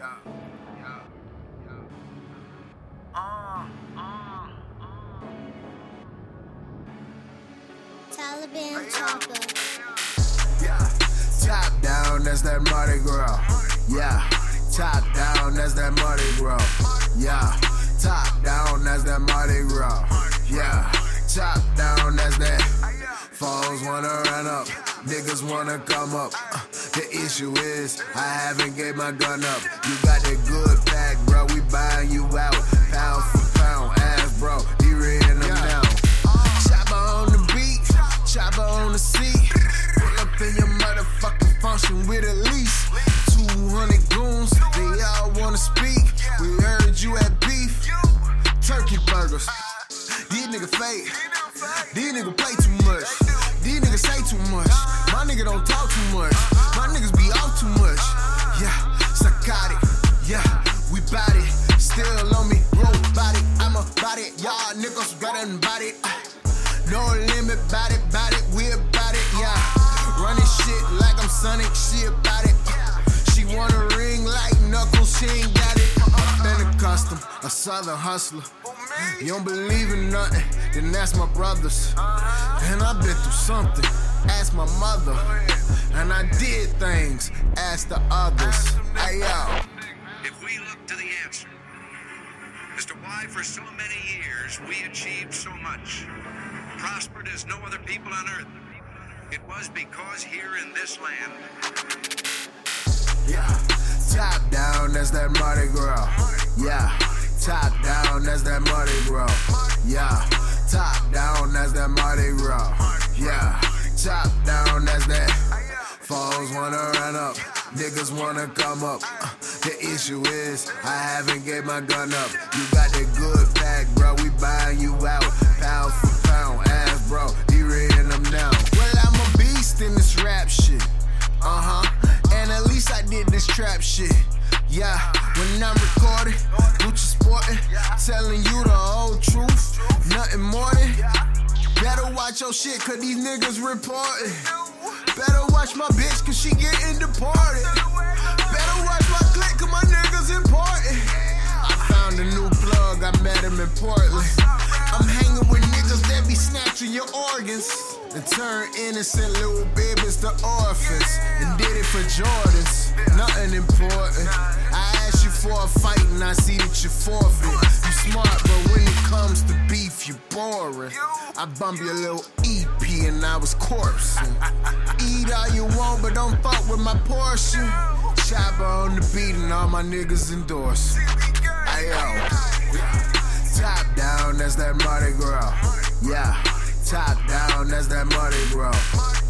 yeah, yeah, yeah. Uh, uh, uh. Taliban chopper. Yeah, top down, that's that Mardi Gras. Yeah, top down, that's that Mardi Gras. Yeah, top down, that's that Mardi Gras. Yeah, top down, that's that. Foes wanna run up, niggas wanna come up. The issue is, I haven't gave my gun up. You got that good pack, bro, we buying you out. Pound for pound, ass, bro, he reading them down. Choppa on the beat, chopper on the seat. Pull up in your motherfucking function with at least 200 goons. They all wanna speak. We heard you at beef. Turkey burgers. These niggas fake. These niggas play too much. These niggas say too much. My nigga don't talk too much. My niggas be off too much. Yeah, psychotic. Yeah, we bout it. Still on me, body. I'm about it. Y'all niggas than body. No limit, bout it, bout it, we about it, yeah. Running shit like I'm Sonic, she about it. She want a ring like Knuckles, she ain't got it. Been accustomed, a southern hustler. You don't believe in nothing, then ask my brothers. And I've been through something, ask my mother. And I did things, ask the others. Hey yo. If we look to the answer as to why for so many years we achieved so much, prospered as no other people on earth, it was because here in this land, Yeah, top down, that's that Mardi Gras. Yeah, top down, that's that Mardi Gras. Yeah, top down, that's that Mardi Gras. Yeah, top down, that's that. Foes wanna run up, niggas wanna come up. Uh, the issue is, I haven't gave my gun up. You got that good pack, bro, we buying you out. Pound for pound, ass, bro, he reading them down. Well, I'm a beast in this rap shit. Uh huh. And at least I did this trap shit. Yeah, when I'm recording, Gucci sporting, telling you the watch your shit, cause these niggas reporting. Better watch my bitch, cause she getting deported. Better watch my clique, cause my niggas important. I found a new plug, I met him in Portland. I'm hanging with niggas that be snatching your organs. And turn innocent little babies to orphans. And did it for Jordans. Nothing important. I asked you for a fight and I see that you forfeit. You smart, but when it comes to beef, you boring. I bump your little EP and I was corpsing. Eat all you want, but don't fuck with my portion. Choppa on the beat and all my niggas endorse. Ayo. Top down, that's that Mardi Gras. Yeah. Top down, that's that Mardi Gras.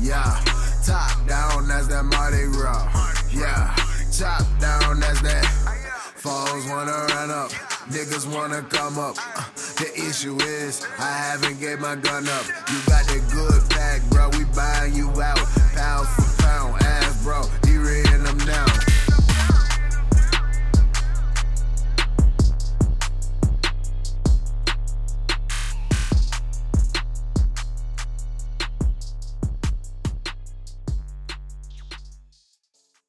Yeah. Top down, that's that Mardi Gras. Yeah. Top down, that's that. Foes wanna run up, niggas wanna come up. Uh, the issue is, I haven't gave my gun up. You got that good pack, bro, we buying you out. Pound for pound, ass, bro,